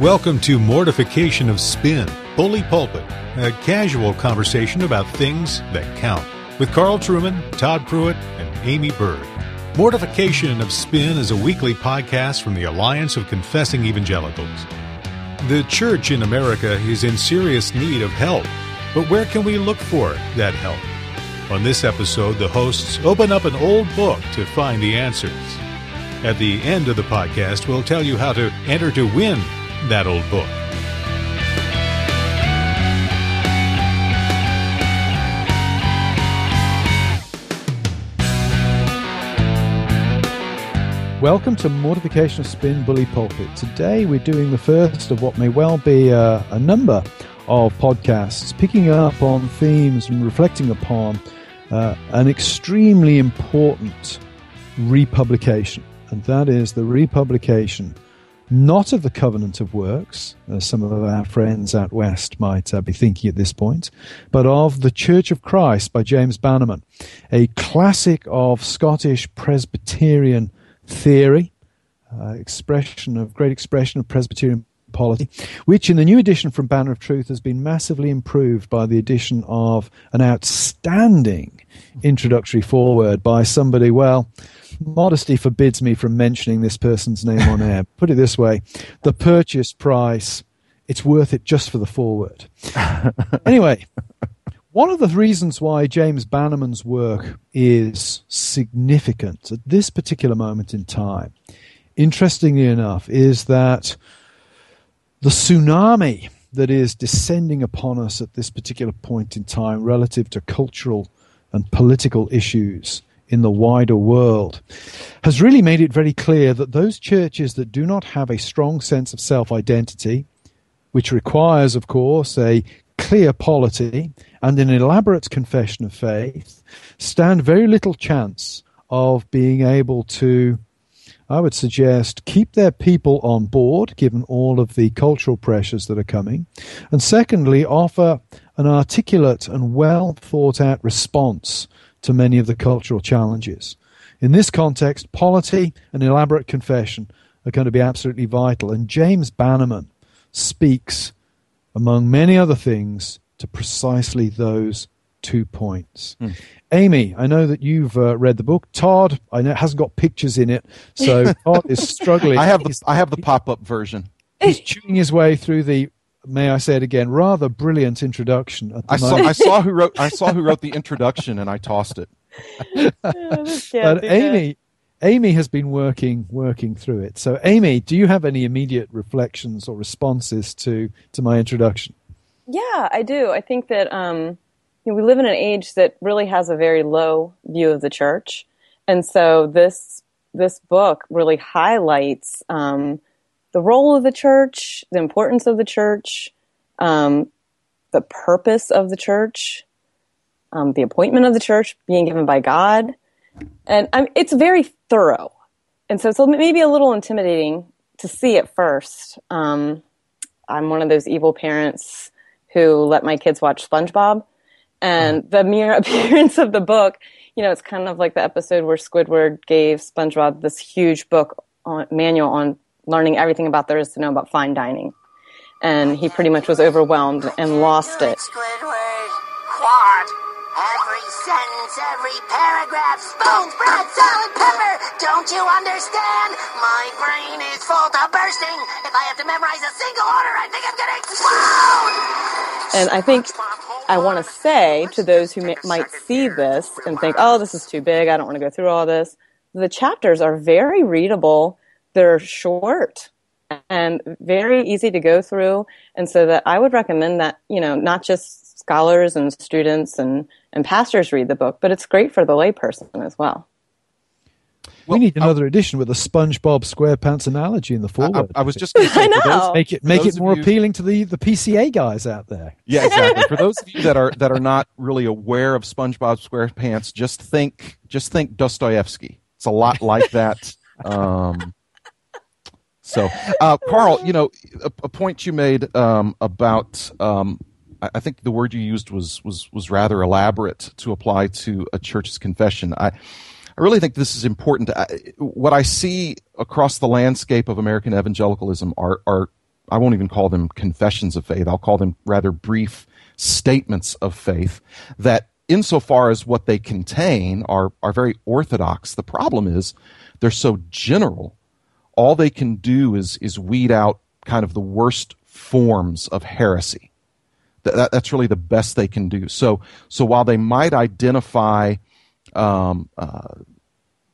Welcome to Mortification of Spin, Bully Pulpit, a casual conversation about things that count, with Carl Trueman, Todd Pruitt, and Aimee Byrd. Mortification of Spin is a weekly podcast from the Alliance of Confessing Evangelicals. The church in America is in serious need of help, but where can we look for that help? On this episode, the hosts open up an old book to find the answers. At the end of the podcast, we'll tell you how to enter to win that old book. Welcome to Mortification of Spin Bully Pulpit. Today we're doing the first of what may well be a, a number of podcasts, picking up on themes and reflecting upon uh, an extremely important republication, and that is the republication not of the covenant of works, as some of our friends out west might uh, be thinking at this point, but of the Church of Christ by James Bannerman, a classic of Scottish Presbyterian theory, uh, expression of great expression of Presbyterian polity, which in the new edition from Banner of Truth has been massively improved by the addition of an outstanding introductory foreword by somebody, well, modesty forbids me from mentioning this person's name on air. Put it this way the purchase price, it's worth it just for the foreword. anyway, one of the reasons why James Bannerman's work is significant at this particular moment in time, interestingly enough, is that the tsunami that is descending upon us at this particular point in time relative to cultural and political issues in the wider world has really made it very clear that those churches that do not have a strong sense of self identity, which requires, of course, a clear polity and an elaborate confession of faith, stand very little chance of being able to, I would suggest, keep their people on board, given all of the cultural pressures that are coming, and secondly, offer an articulate and well thought out response to many of the cultural challenges. In this context, polity and elaborate confession are going to be absolutely vital. And James Bannerman speaks, among many other things, to precisely those two points. Mm. Aimee, I know that you've uh, read the book. Todd, I know it hasn't got pictures in it, so Todd is struggling. I have the I have the pop up version. He's chewing his way through the may I say it again, rather brilliant introduction. I saw, I saw who wrote I saw who wrote the introduction, and I tossed it. but Aimee, Aimee has been working working through it. So, Aimee, do you have any immediate reflections or responses to to my introduction? Yeah, I do. I think that um, you know, we live in an age that really has a very low view of the church, and so this this book really highlights. Um, the role of the church, the importance of the church, um, the purpose of the church, um, the appointment of the church being given by God. And it's very thorough. And so it's maybe a little intimidating to see at first. Um, I'm one of those evil parents who let my kids watch SpongeBob. And the mere appearance of the book, you know, it's kind of like the episode where Squidward gave SpongeBob this huge book on, manual on learning everything about there is to know about fine dining. And he pretty much was overwhelmed and lost it. Squidward, quad, every sentence, every paragraph, spoons, bread, salad, pepper. Don't you understand? My brain is full to bursting. If I have to memorize a single order, I think I'm gonna explode. And I think I want to say to those who might see this and think, oh, this is too big, I don't want to go through all this. The chapters are very readable they're short and very easy to go through. And so that I would recommend that, you know, not just scholars and students and, and pastors read the book, but it's great for the layperson as well. We need another edition with a SpongeBob SquarePants analogy in the foreword. I, I was just going to say, those, make it make it more you, appealing to the, the PCA guys out there. Yeah, exactly. for those of you that are that are not really aware of SpongeBob SquarePants, just think just think Dostoevsky. It's a lot like that. Um, so, uh, Carl, you know, a, a point you made um, about um, I, I think the word you used was was was rather elaborate to apply to a church's confession. I I really think this is important. I, what I see across the landscape of American evangelicalism are are I won't even call them confessions of faith. I'll call them rather brief statements of faith that insofar as what they contain are, are very orthodox. The problem is they're so general. All they can do is, is weed out kind of the worst forms of heresy. That, that's really the best they can do. So, so while they might identify um, uh,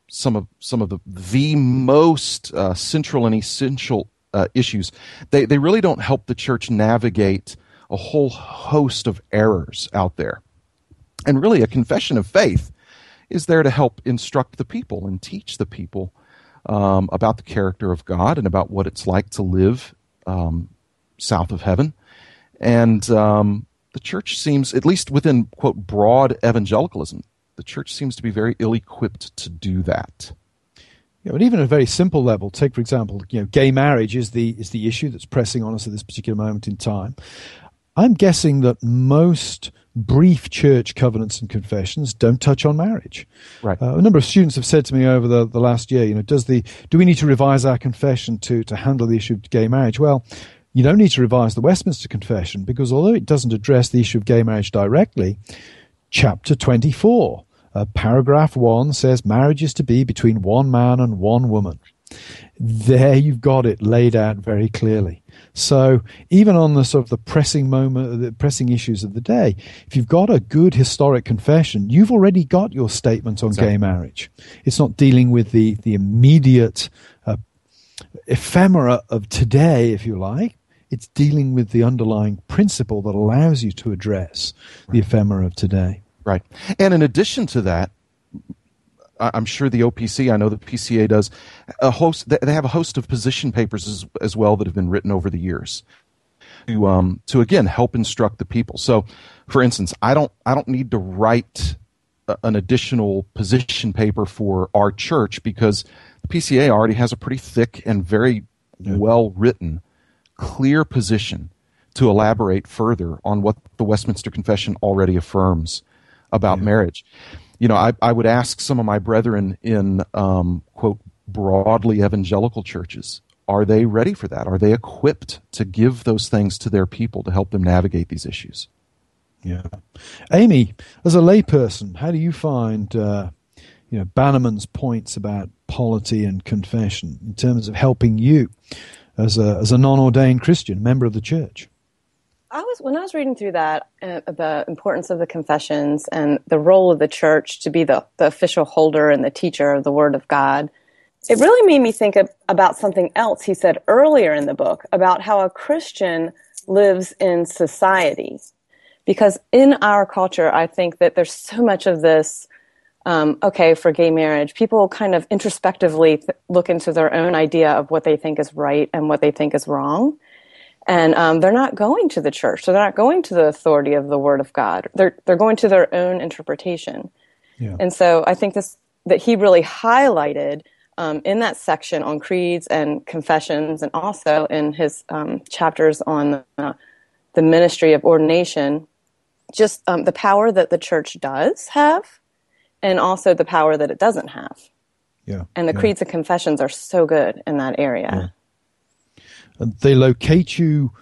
some of some of the the most uh, central and essential uh, issues, they they really don't help the church navigate a whole host of errors out there. And really, a confession of faith is there to help instruct the people and teach the people um, about the character of God and about what it's like to live um, south of heaven. And um, the church seems, at least within, quote, broad evangelicalism, the church seems to be very ill equipped to do that. Yeah, but even at a very simple level, take for example, you know, gay marriage is the is the issue that's pressing on us at this particular moment in time. I'm guessing that most brief church covenants and confessions don't touch on marriage. Right. Uh, a number of students have said to me over the, the last year, you know, does the do we need to revise our confession to to handle the issue of gay marriage? Well, you don't need to revise the Westminster Confession because although it doesn't address the issue of gay marriage directly, chapter 24, uh, paragraph 1 says marriage is to be between one man and one woman. There you've got it laid out very clearly. So even on the sort of the pressing moment, the pressing issues of the day, if you've got a good historic confession, you've already got your statement on exactly. gay marriage. It's not dealing with the the immediate uh, ephemera of today, if you like. It's dealing with the underlying principle that allows you to address right. the ephemera of today. Right. And in addition to that, I'm sure the OPC, I know the PCA does, a host. They have a host of position papers as, as well that have been written over the years to um, to again help instruct the people. So, for instance, I don't I don't need to write a, an additional position paper for our church because the PCA already has a pretty thick and very yeah. well written clear position to elaborate further on what the Westminster Confession already affirms about yeah. marriage. You know, I, I would ask some of my brethren in, um, quote, broadly evangelical churches, are they ready for that? Are they equipped to give those things to their people to help them navigate these issues? Yeah. Aimee, as a layperson, how do you find, uh, you know, Bannerman's points about polity and confession in terms of helping you as a as a non-ordained Christian member of the church. I was when I was reading through that uh, the importance of the confessions and the role of the church to be the, the official holder and the teacher of the Word of God. It really made me think of, about something else he said earlier in the book about how a Christian lives in society. Because in our culture, I think that there's so much of this um, okay, for gay marriage, people kind of introspectively th- look into their own idea of what they think is right and what they think is wrong. And um, they're not going to the church, so they're not going to the authority of the Word of God. They're they're going to their own interpretation. Yeah. And so I think this that he really highlighted um, in that section on creeds and confessions, and also in his um, chapters on uh, the ministry of ordination, just um, the power that the church does have and also the power that it doesn't have. Yeah. And the yeah. creeds and confessions are so good in that area. Yeah. And they locate you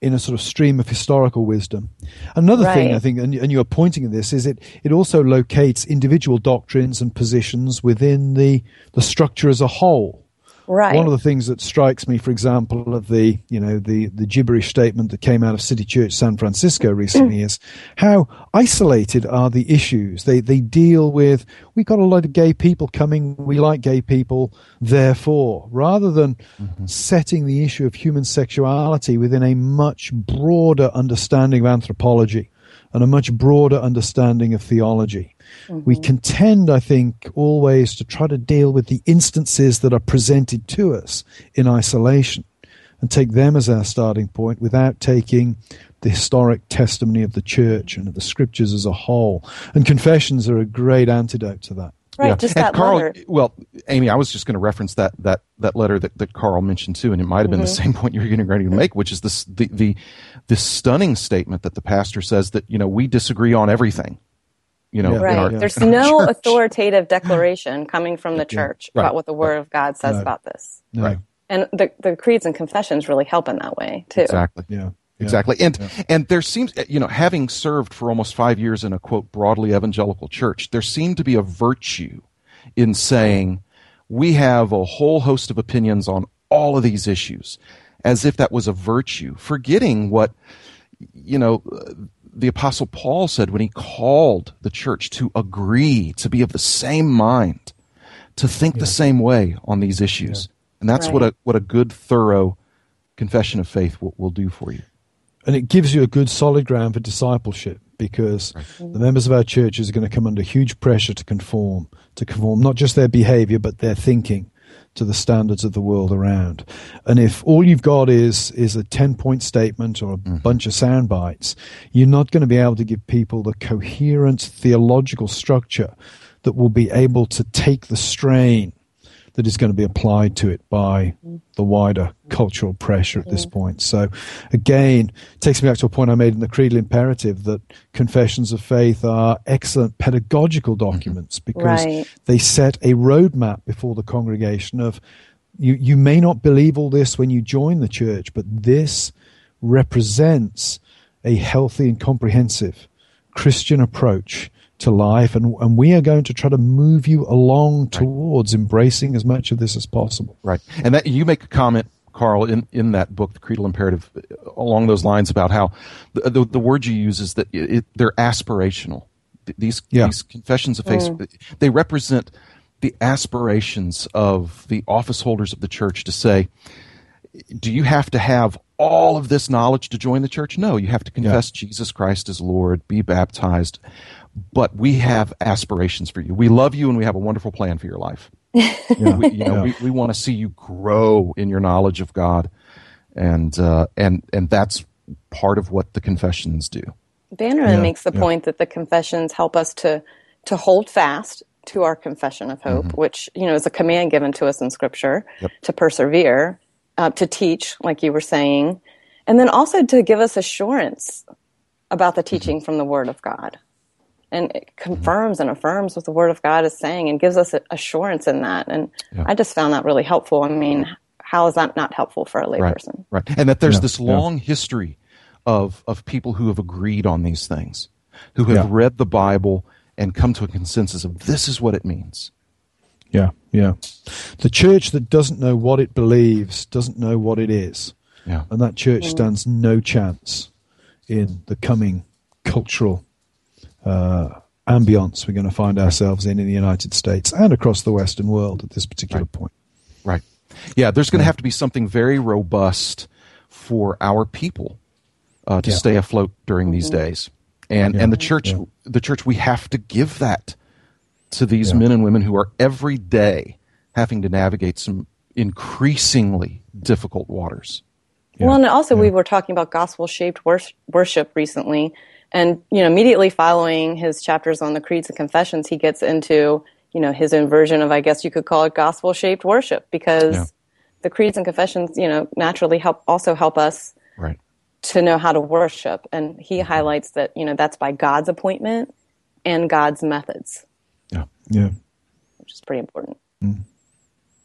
in a sort of stream of historical wisdom. Another right. thing I think, and, and you are pointing at this, is it it also locates individual doctrines and positions within the the structure as a whole. Right. One of the things that strikes me, for example, of the you know the the gibberish statement that came out of City Church San Francisco recently is how isolated are the issues. They they deal with we got a lot of gay people coming, we like gay people, therefore, rather than mm-hmm. setting the issue of human sexuality within a much broader understanding of anthropology and a much broader understanding of theology. Mm-hmm. We contend, I think, always to try to deal with the instances that are presented to us in isolation and take them as our starting point without taking the historic testimony of the church and of the scriptures as a whole. And confessions are a great antidote to that. Right, yeah. just and that Carl, letter. Well, Aimee, I was just going to reference that that that letter that, that Carl mentioned too, and it might have been mm-hmm. the same point you were getting ready to make, which is this the the the stunning statement that the pastor says that you know we disagree on everything you know, right. Our, There's no authoritative declaration coming from the church yeah. about what the Word right. of God says about this. No. Right. And the, the creeds and confessions really help in that way too. Exactly. Yeah. Exactly. And and there seems you know, having served for almost five years in a quote broadly evangelical church, there seemed to be a virtue in saying we have a whole host of opinions on all of these issues, as if that was a virtue, forgetting what you know the apostle Paul said when he called the church to agree, to be of the same mind, to think the same way on these issues. And that's what a what a good thorough confession of faith will, will do for you. And it gives you a good solid ground for discipleship because the members of our churches are going to come under huge pressure to conform to conform not just their behavior but their thinking to the standards of the world around. And if all you've got is is a 10 point statement or a mm-hmm. bunch of sound bites you're not going to be able to give people the coherent theological structure that will be able to take the strain that is going to be applied to it by mm. the wider cultural pressure at this point. So, again, it takes me back to a point I made in the Creedal Imperative that confessions of faith are excellent pedagogical mm-hmm. documents because Right. they set a roadmap before the congregation of you, you may not believe all this when you join the church, but this represents a healthy and comprehensive Christian approach to life, and, and we are going to try to move you along towards embracing as much of this as possible. Right. And that you make a comment, Carl, in, in that book, The Creedal Imperative, uh, along those lines about how the, the, the word you use is that it, it, they're aspirational. These, Yeah. these confessions of faith, they represent the aspirations of the office holders of the church to say, do you have to have all of this knowledge to join the church? No, you have to confess Jesus Christ as Lord, be baptized. But we have aspirations for you. We love you and we have a wonderful plan for your life. We, you know, we, we want to see you grow in your knowledge of God. And, uh, and, and that's part of what the confessions do. Bannerman Yeah, makes the yeah. point that the confessions help us to to hold fast to our confession of hope, which you know is a command given to us in Scripture to persevere, uh, to teach, like you were saying, and then also to give us assurance about the teaching from the Word of God, and it confirms and affirms what the Word of God is saying, and gives us assurance in that. And I just found that really helpful. I mean, how is that not helpful for a layperson? Right. And that there's Yeah, this yeah. long history of, of people who have agreed on these things, who have Yeah. read the Bible and come to a consensus of this is what it means. Yeah, yeah. The church that doesn't know what it believes doesn't know what it is. Yeah. And that church mm. stands no chance in the coming cultural uh, ambience we're going to find ourselves in in the United States and across the Western world at this particular point. Right. Yeah, there's going to have to be something very robust for our people uh, to Yeah. stay afloat during these days. And and the church Yeah. the church we have to give that to these Yeah. men and women who are every day having to navigate some increasingly difficult waters. Well, and also we were talking about gospel shaped worship recently, and you know, immediately following his chapters on the creeds and confessions, he gets into you know his own version of, I guess you could call it gospel shaped worship, because Yeah. the creeds and confessions, you know, naturally help also help us Right. to know how to worship, and he mm-hmm. highlights that you know that's by God's appointment and God's methods, Yeah. Yeah. which is pretty important. Mm-hmm.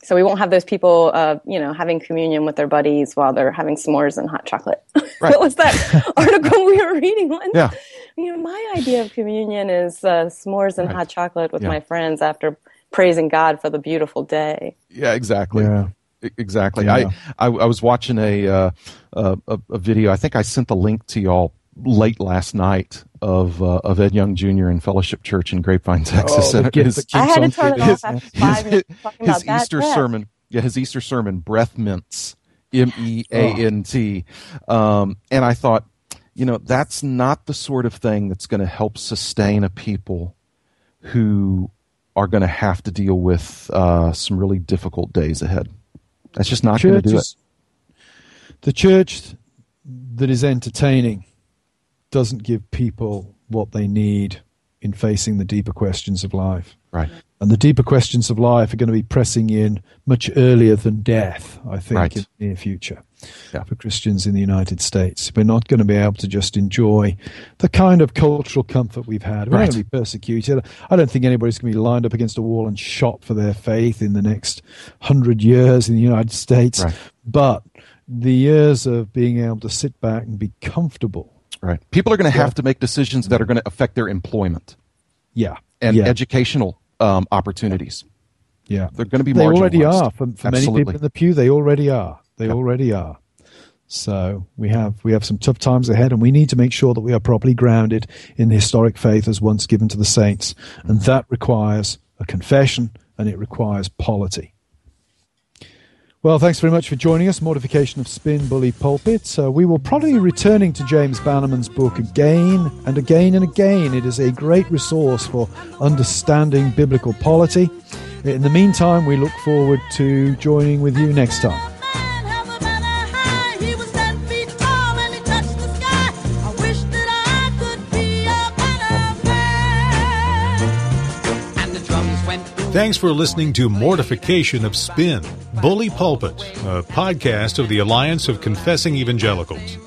So we won't have those people, uh, you know, having communion with their buddies while they're having s'mores and hot chocolate. Right. what was that article we were reading once? Yeah. You know, my idea of communion is uh, s'mores and Right. hot chocolate with Yeah. my friends after praising God for the beautiful day. Yeah, exactly. Yeah. Exactly. Yeah. I, I I was watching a, uh, a a a video. I think I sent the link to y'all late last night of uh, of Ed Young Jr. in Fellowship Church in Grapevine, Texas. the And his, I had to on turn it giving. off after five minutes his about Easter breath. sermon. Yeah, his Easter sermon, breath mints, M E A N T. Um, and I thought, you know, that's not the sort of thing that's going to help sustain a people who are going to have to deal with uh, some really difficult days ahead. That's just not going to do it. is- The church that is entertaining doesn't give people what they need in facing the deeper questions of life. Right. And the deeper questions of life are going to be pressing in much earlier than death, I think, Right. in the near future Yeah. for Christians in the United States. We're not going to be able to just enjoy the kind of cultural comfort we've had. We're Right. going to be persecuted. I don't think anybody's going to be lined up against a wall and shot for their faith in the next hundred years in the United States. Right. But the years of being able to sit back and be comfortable. Right. People are going to Yeah. have to make decisions that are going to affect their employment Yeah. and yeah. educational um, opportunities. yeah. They're going to be They already are. For, for many people in the pew, they already are. They Yep. already are. So we have we have some tough times ahead, and we need to make sure that we are properly grounded in the historic faith as once given to the saints, Mm-hmm. and that requires a confession and it requires polity. Well, thanks very much for joining us. Mortification of Spin, Bully Pulpit. Uh, we will probably be returning to James Bannerman's book again and again and again. It is a great resource for understanding biblical polity. In the meantime, we look forward to joining with you next time. Thanks for listening to Mortification of Spin, Bully Pulpit, a podcast of the Alliance of Confessing Evangelicals.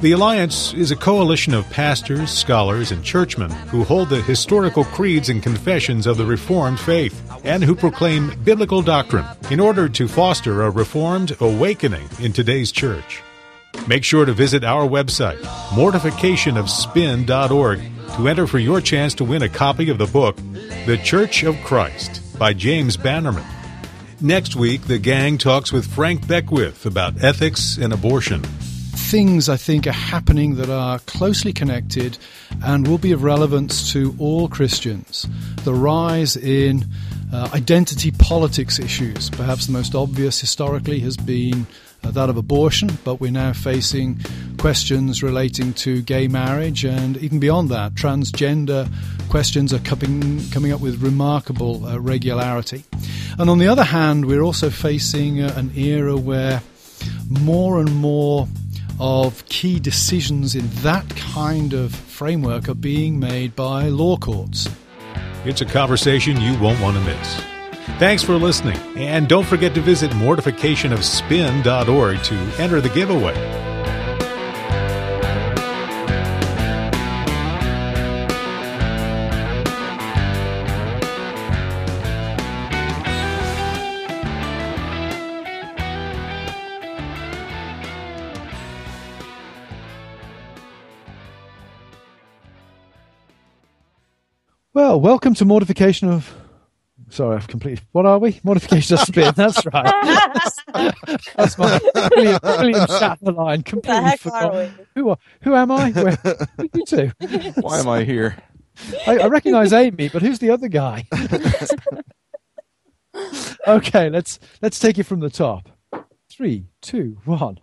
The Alliance is a coalition of pastors, scholars, and churchmen who hold the historical creeds and confessions of the Reformed faith and who proclaim biblical doctrine in order to foster a Reformed awakening in today's church. Make sure to visit our website, mortificationofspin.org, to enter for your chance to win a copy of the book, The Church of Christ, by James Bannerman. Next week, the gang talks with Frank Beckwith about ethics and abortion. things I think are happening that are closely connected and will be of relevance to all Christians. The rise in uh, identity politics issues, perhaps the most obvious historically, has been uh, that of abortion, but we're now facing questions relating to gay marriage and even beyond that, transgender questions are coming, coming up with remarkable uh, regularity. And on the other hand, we're also facing uh, an era where more and more of key decisions in that kind of framework are being made by law courts. It's a conversation you won't want to miss. Thanks for listening, and don't forget to visit mortificationofspin.org to enter the giveaway. Well, welcome to Mortification of. Sorry, I've completely. What are we? Mortification of Spin. That's right. That's my William, William Shatner line. Completely heck are forgotten. Who are? Who am I? Where? Who are you two? Why am I here? I, I recognise Aimee, but who's the other guy? okay, let's let's take it from the top. Three, two, one.